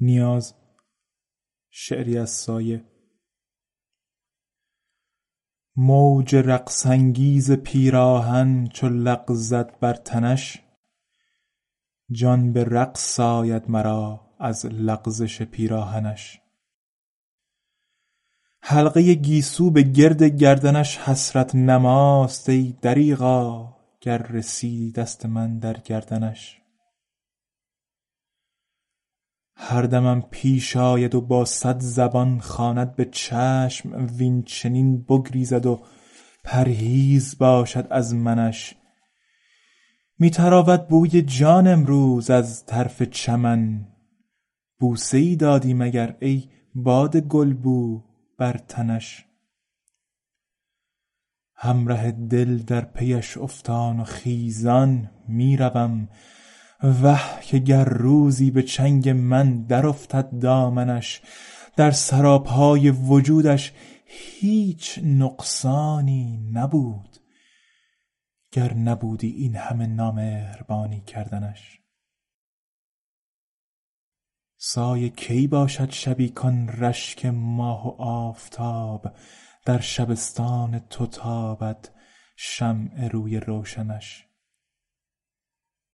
نیاز شعری از سایه. موج رقص انگیز پیراهن چو لغزد بر تنش جان به رقص آید مرا از لغزش پیراهنش. حلقه گیسو به گرد گردنش حسرت نماست ای دریغا گر رسیدی دست من در گردنش. هر دمم پیش آید و با صد زبان خواند به چشم وین چنین بگریزد و پرهیز باشد از منش. می تراود بوی جان امروز از طرف چمن. بوسه ای دادی مگر ای باد گلبو بر تنش. همره دل در پیش افتان و خیزان می روم وه که گر روزی به چنگ من درافتد دامنش در سراپای وجودش هیچ نقصانی نبود گر نبودی این همه نامهربانی کردنش. سایه کی باشد شبی کان رشک ماه و آفتاب در شبستان تو تابد شمع روی روشنش.